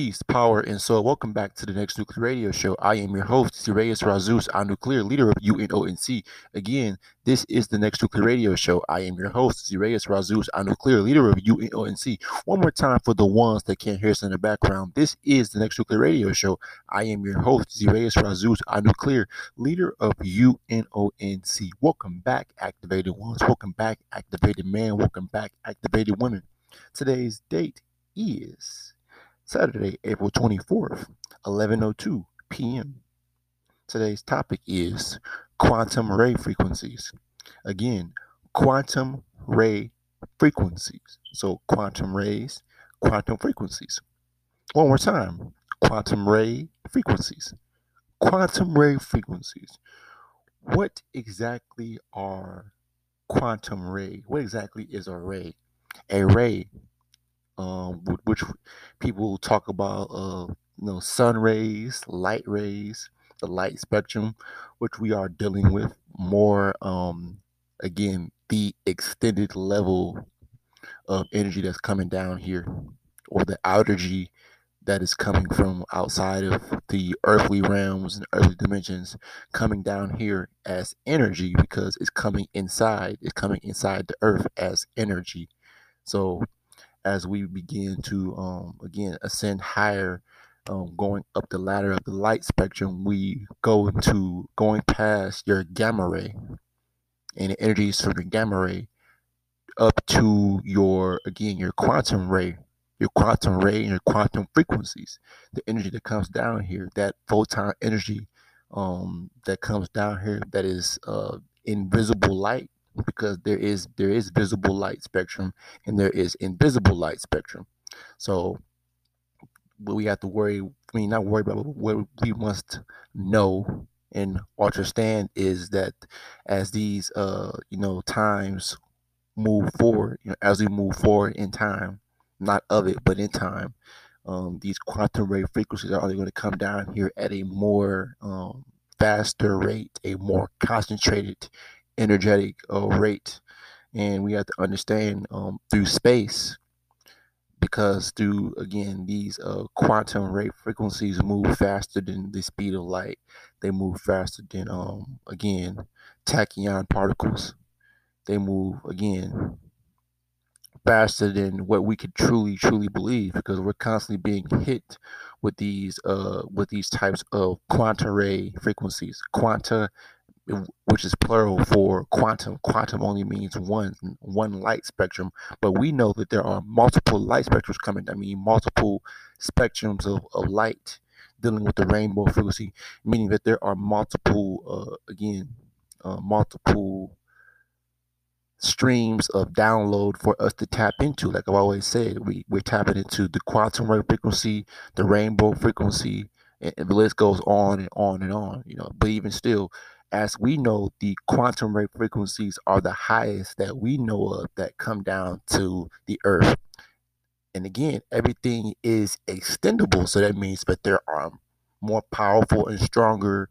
Peace, power, and soul. Welcome back to the next nuclear radio show. I am your host, Sirius Razus, a nuclear leader of UNONC. Again, this is the next nuclear radio show. I am your host, Sirius Razus, a nuclear leader of UNONC. One more time for the ones that can't hear us in the background. This is the next nuclear radio show. I am your host, Sirius Razus, a nuclear leader of UNONC. Welcome back, activated ones. Welcome back, activated man. Welcome back, activated women. Today's date is Saturday, April 24th, 11:02 p.m. Today's topic is quantum ray frequencies. Again, quantum ray frequencies. So quantum rays, quantum frequencies. One more time. Quantum ray frequencies. Quantum ray frequencies. What exactly are quantum ray? What exactly is a ray? A ray um, which people talk about, uh, you know, sun rays, light rays, the light spectrum, which we are dealing with more. Um, again, the extended level of energy that's coming down here, or the energy that is coming from outside of the earthly realms and earthly dimensions coming down here as energy because it's coming inside it's coming inside the earth as energy so as we begin to um, again ascend higher um, going up the ladder of the light spectrum we go into going past your gamma ray and the energies from your gamma ray up to your again your quantum ray your quantum ray and your quantum frequencies, the energy that comes down here, that photon energy um, that comes down here that is uh, invisible light because there is there is visible light spectrum and there is invisible light spectrum. So we have to worry, I mean not worry about what we must know and understand is that as these uh you know times move forward, you know, as we move forward in time, not of it, but in time, um, these quantum ray frequencies are only going to come down here at a more um, faster rate, a more concentrated, energetic uh, rate. And we have to understand um, through space, because through again these uh, quantum rate frequencies move faster than the speed of light. They move faster than um again tachyon particles. They move again faster than what we could truly truly believe because we're constantly being hit with these uh with these types of quantum ray frequencies quanta which is plural for quantum quantum only means one one light spectrum but we know that there are multiple light spectrums coming i mean multiple spectrums of, of light dealing with the rainbow frequency meaning that there are multiple uh, again uh, multiple streams of download for us to tap into. Like I've always said, we, we're tapping into the quantum ray frequency, the rainbow frequency, and, and the list goes on and on and on, you know. But even still, as we know, the quantum ray frequencies are the highest that we know of that come down to the earth. And again, everything is extendable. So that means that there are more powerful and stronger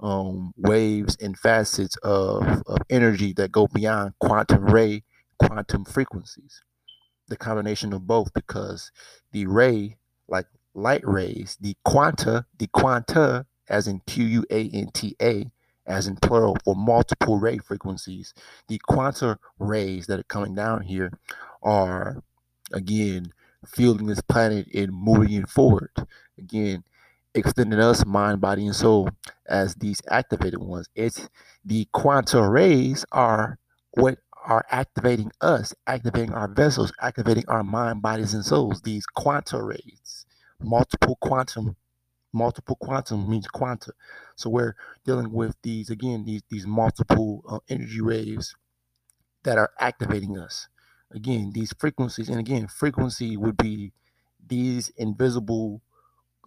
um, waves and facets of, of energy that go beyond quantum ray, quantum frequencies. The combination of both, because the ray, like light rays, the quanta, the quanta, as in Q U A N T A, as in plural, for multiple ray frequencies, the quanta rays that are coming down here are, again, fueling this planet and moving it forward. Again, extending us mind, body, and soul as these activated ones. It's the quanta rays are what are activating us, activating our vessels, activating our mind, bodies, and souls. These quanta rays, multiple quantum, multiple quantum means quanta. So we're dealing with these again, these these multiple uh, energy waves that are activating us. Again, these frequencies, and again, frequency would be these invisible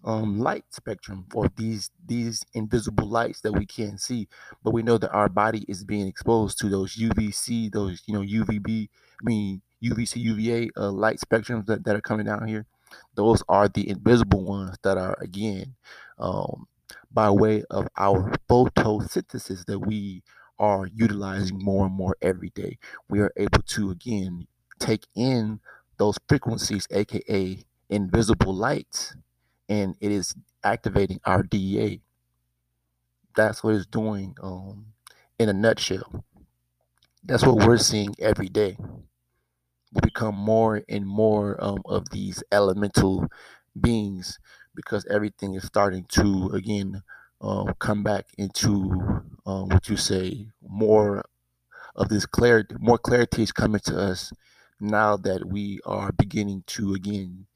um, light spectrum or these these invisible lights that we can't see but we know that our body is being exposed to those uvc those you know uvb i mean uvc uva uh, light spectrums that, that are coming down here those are the invisible ones that are again um, by way of our photosynthesis that we are utilizing more and more every day we are able to again take in those frequencies aka invisible lights and it is activating our DNA. That's what it's doing um, in a nutshell. That's what we're seeing every day. Become more and more um, of these elemental beings because everything is starting to, again, um, come back into um, what you say, more of this clarity, more clarity is coming to us now that we are beginning to, again,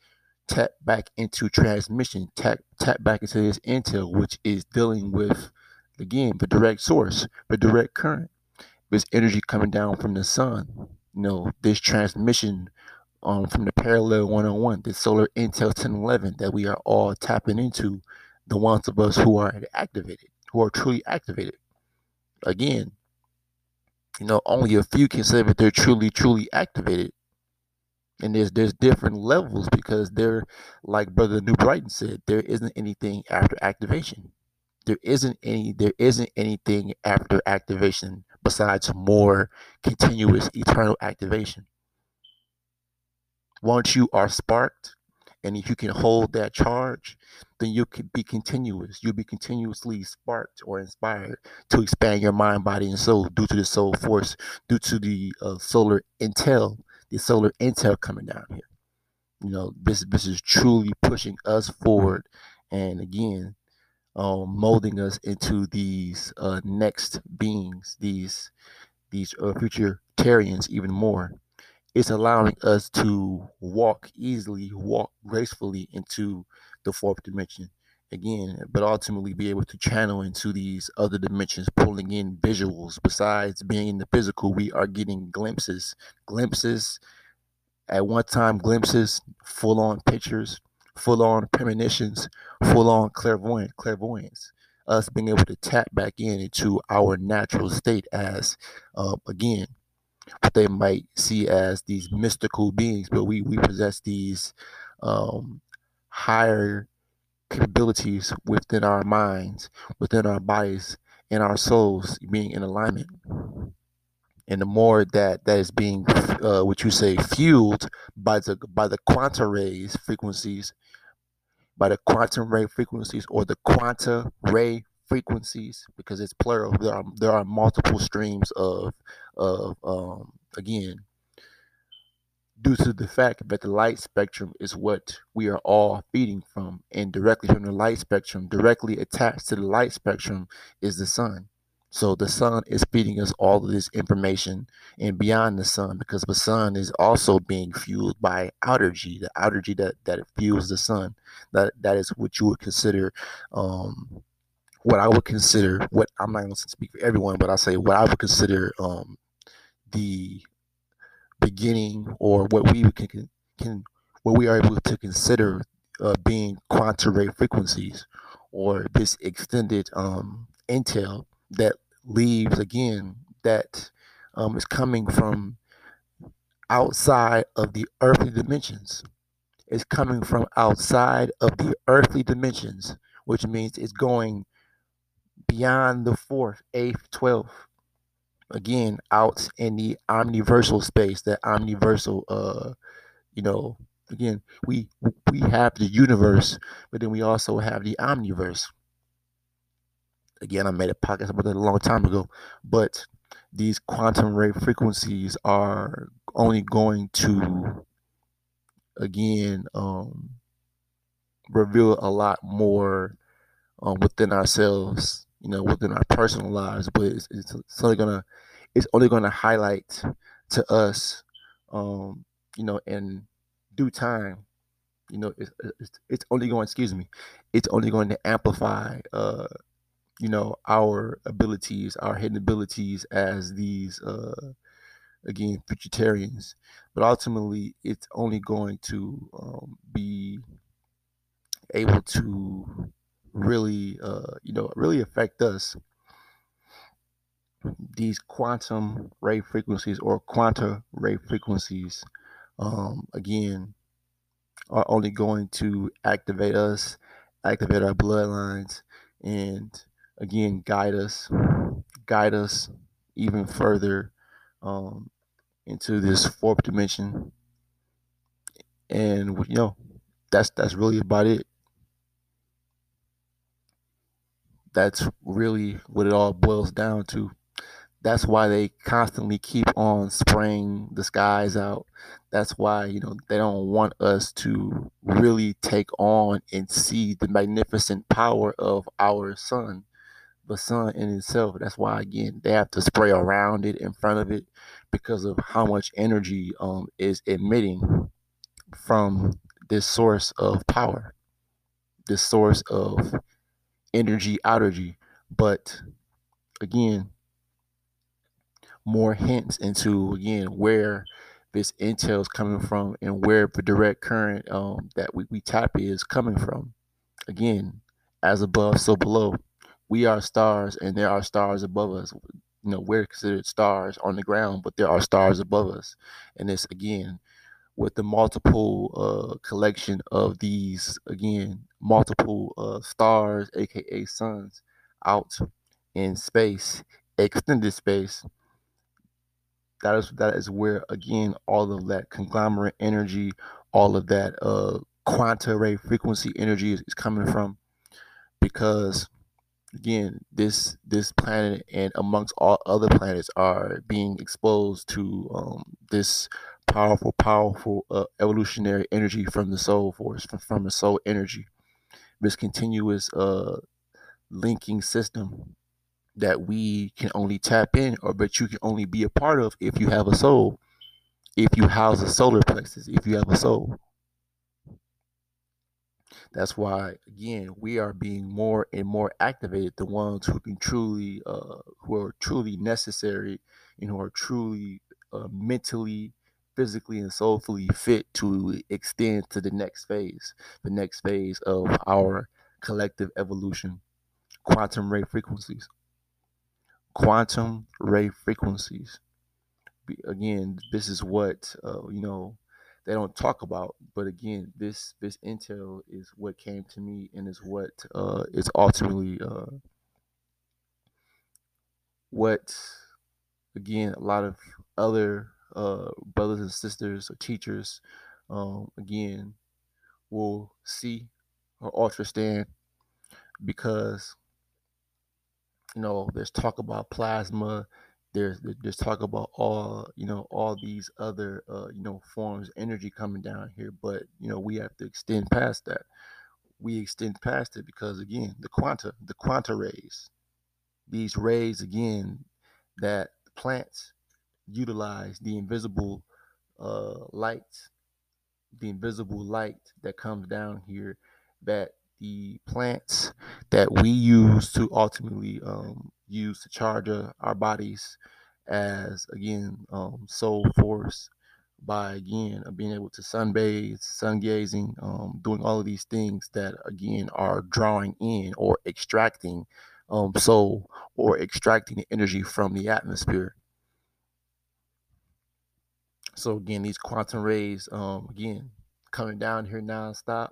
tap back into transmission, tap tap back into this intel, which is dealing with again the direct source, the direct current. This energy coming down from the sun. You know, this transmission um, from the parallel 101, the solar intel 1011 that we are all tapping into, the ones of us who are activated, who are truly activated. Again, you know, only a few can say that they're truly, truly activated. And there's there's different levels because they're like brother new brighton said there isn't anything after activation. There isn't any there isn't anything after activation besides more continuous eternal activation. Once you are sparked and if you can hold that charge then you can be continuous. You'll be continuously sparked or inspired to expand your mind body and soul due to the soul force due to the uh, solar intel the solar intel coming down here. You know, this this is truly pushing us forward, and again, um, molding us into these uh, next beings, these these uh, future Tarians even more. it's allowing us to walk easily, walk gracefully into the fourth dimension again, but ultimately be able to channel into these other dimensions, pulling in visuals. Besides being in the physical, we are getting glimpses, glimpses at one time, glimpses, full on pictures, full on premonitions, full on clairvoyant, clairvoyance. Us being able to tap back in into our natural state as, uh, again, what they might see as these mystical beings, but we we possess these um, higher capabilities within our minds, within our bodies, and our souls being in alignment. And the more that that is being, uh, what you say, fueled by the by the quanta rays frequencies, by the quantum ray frequencies or the quanta ray frequencies, because it's plural. There are there are multiple streams of of um, again due to the fact that the light spectrum is what we are all feeding from and directly from the light spectrum directly attached to the light spectrum is the sun so the sun is feeding us all of this information and beyond the sun because the sun is also being fueled by outer g the outer g that, that fuels the sun. That that is what you would consider um what i would consider what i'm not going to speak for everyone but i say what i would consider um the beginning or what we can, can what we are able to consider uh, being quantum ray frequencies or this extended um, intel that leaves again that um, is coming from outside of the earthly dimensions. It's coming from outside of the earthly dimensions which means it's going beyond the fourth eighth twelfth. Again out in the omniversal space that omniversal uh you know again we we have the universe but then we also have the omniverse again i made a podcast about that a long time ago but these quantum ray frequencies are only going to again um reveal a lot more um, within ourselves you know, within our personal lives, but it's, it's, only gonna it's only gonna highlight to us, um, you know, in due time. You know, it's, it's, it's only going. Excuse me, it's only going to amplify, uh, you know, our abilities, our hidden abilities as these, uh, again, vegetarians But ultimately, it's only going to um, be able to really, uh, you know, really affect us. These quantum ray frequencies or quanta ray frequencies, um, again, are only going to activate us, activate our bloodlines, and again, guide us, guide us even further um, into this fourth dimension. And you know, that's that's really about it. that's really what it all boils down to. That's why they constantly keep on spraying the skies out. That's why, you know, they don't want us to really take on and see the magnificent power of our sun, the sun in itself. That's why, again, they have to spray around it, in front of it, because of how much energy um, is emitting from this source of power, this source of energy outergy. But again, more hints into again where this intel is coming from and where the direct current um, that we, we tap is coming from. Again, as above, so below. We are stars and there are stars above us. You know, we're considered stars on the ground, but there are stars above us. And it's again with the multiple uh, collection of these again multiple uh, stars aka suns out in space extended space that is that is where again all of that conglomerate energy all of that uh quanta ray frequency energy is, is coming from because again this this planet and amongst all other planets are being exposed to um, this powerful, powerful uh, evolutionary energy from the soul force, from, from the soul energy. This continuous uh, linking system that we can only tap in or but you can only be a part of if you have a soul. if you house a solar plexus, if you have a soul. That's why, again, we are being more and more activated. The ones who can truly, uh, who are truly necessary, and who are truly uh, mentally, physically, and soulfully fit to extend to the next phase, the next phase of our collective evolution. Quantum ray frequencies. Quantum ray frequencies. Again, this is what uh, you know they don't talk about. But again, this this intel is what came to me and is what uh, is ultimately uh, what again a lot of other uh, brothers and sisters or teachers um, again will see or ultra stand because you know there's talk about plasma there's there's talk about all you know all these other uh, you know forms energy coming down here but you know we have to extend past that. We extend past it because again the quanta the quanta rays these rays again that plants utilize the invisible uh, light the invisible light that comes down here that the plants that we use to ultimately um, use to charge uh, our bodies as again um, soul force by again uh, being able to sunbathe, sun gazing, um, doing all of these things that again are drawing in or extracting um, soul or extracting the energy from the atmosphere. So again, these quantum rays, um, again, coming down here nonstop.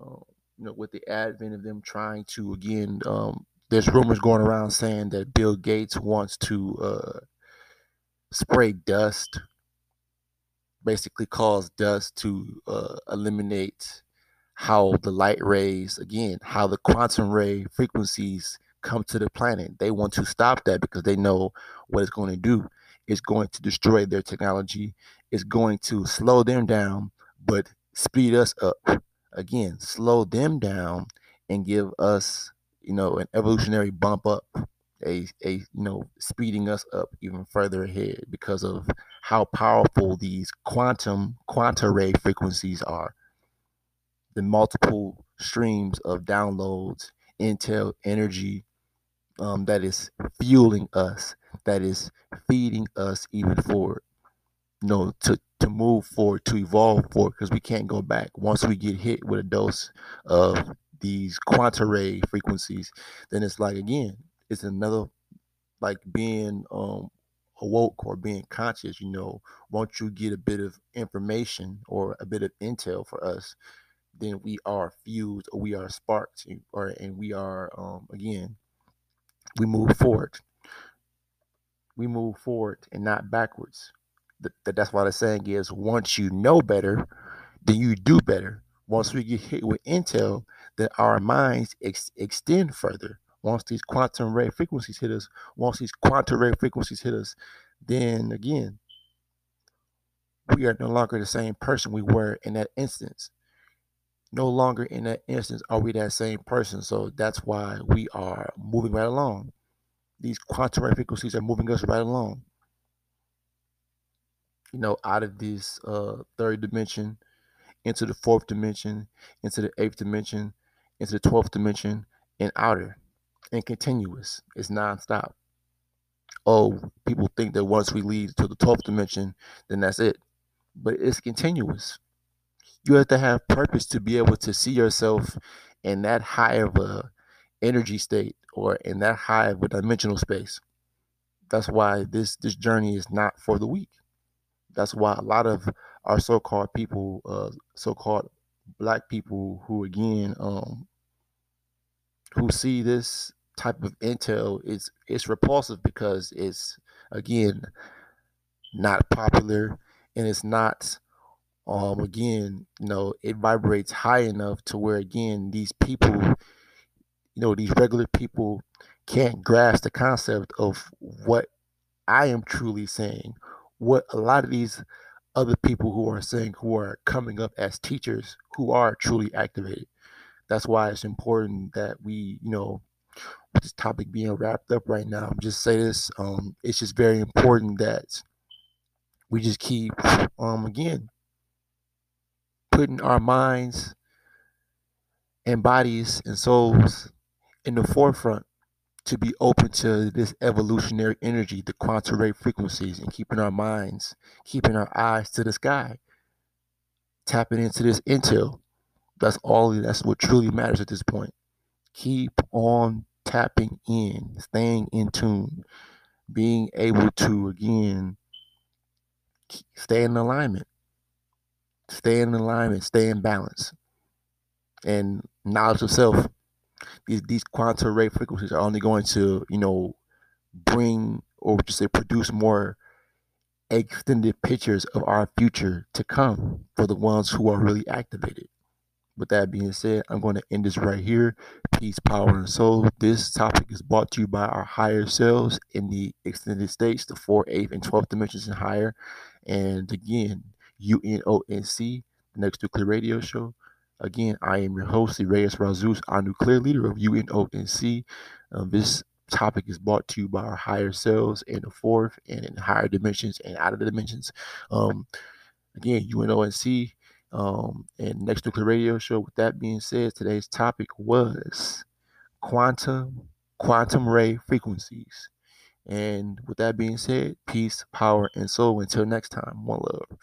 Um, you know, with the advent of them trying to again, um, there's rumors going around saying that Bill Gates wants to uh, spray dust, basically cause dust to uh, eliminate how the light rays, again, how the quantum ray frequencies come to the planet. They want to stop that because they know what it's going to do. It's going to destroy their technology. It's going to slow them down, but speed us up again, slow them down and give us, you know, an evolutionary bump up, a, a you know, speeding us up even further ahead because of how powerful these quantum quanta ray frequencies are. The multiple streams of downloads, intel, energy um, that is fueling us, that is feeding us even forward you know, to to move forward, to evolve forward, because we can't go back. Once we get hit with a dose of these quanta ray frequencies, then it's like again, it's another like being um awoke or being conscious, you know, once you get a bit of information or a bit of intel for us, then we are fused or we are sparked or and we are um again we move forward. We move forward and not backwards that that's why the saying is once you know better, then you do better. Once we get hit with intel, then our minds ex- extend further. Once these quantum ray frequencies hit us, once these quantum ray frequencies hit us, then again, we are no longer the same person we were in that instance. No longer in that instance are we that same person. So that's why we are moving right along. These quantum ray frequencies are moving us right along you know, out of this uh, third dimension into the fourth dimension, into the eighth dimension, into the twelfth dimension, and outer and continuous. It's nonstop. Oh, people think that once we leave to the twelfth dimension, then that's it. But it's continuous. You have to have purpose to be able to see yourself in that high of a energy state or in that high of a dimensional space. That's why this this journey is not for the weak. That's why a lot of our so-called people, uh, so-called black people, who again, um, who see this type of intel, is it's repulsive because it's again not popular and it's not um again you know it vibrates high enough to where again these people you know these regular people can't grasp the concept of what i am truly saying what a lot of these other people who are saying who are coming up as teachers who are truly activated. That's why it's important that we, you know, with this topic being wrapped up right now, just say this. Um, it's just very important that we just keep um again putting our minds and bodies and souls in the forefront to be open to this evolutionary energy, the quantum ray frequencies, and keeping our minds, keeping our eyes to the sky, tapping into this intel. That's all, that's what truly matters at this point. Keep on tapping in, staying in tune, being able to, again, stay in alignment, stay in alignment, stay in balance, and knowledge of self these these quantum ray frequencies are only going to you know bring or just say produce more extended pictures of our future to come for the ones who are really activated. With that being said, I'm going to end this right here. Peace, power, and soul. This topic is brought to you by our higher selves in the extended states, the 4th, 8th, and 12th dimensions and higher. And again, UNONC, the next nuclear radio show. Again, I am your host, Reyes Razus, our nuclear leader of UNONC. Um, this topic is brought to you by our higher selves in the fourth and in higher dimensions and out of the dimensions. Um, again, UNONC um, and Next Nuclear Radio Show. With that being said, today's topic was quantum, quantum ray frequencies. And with that being said, peace, power, and soul. Until next time, one love.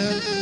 Thank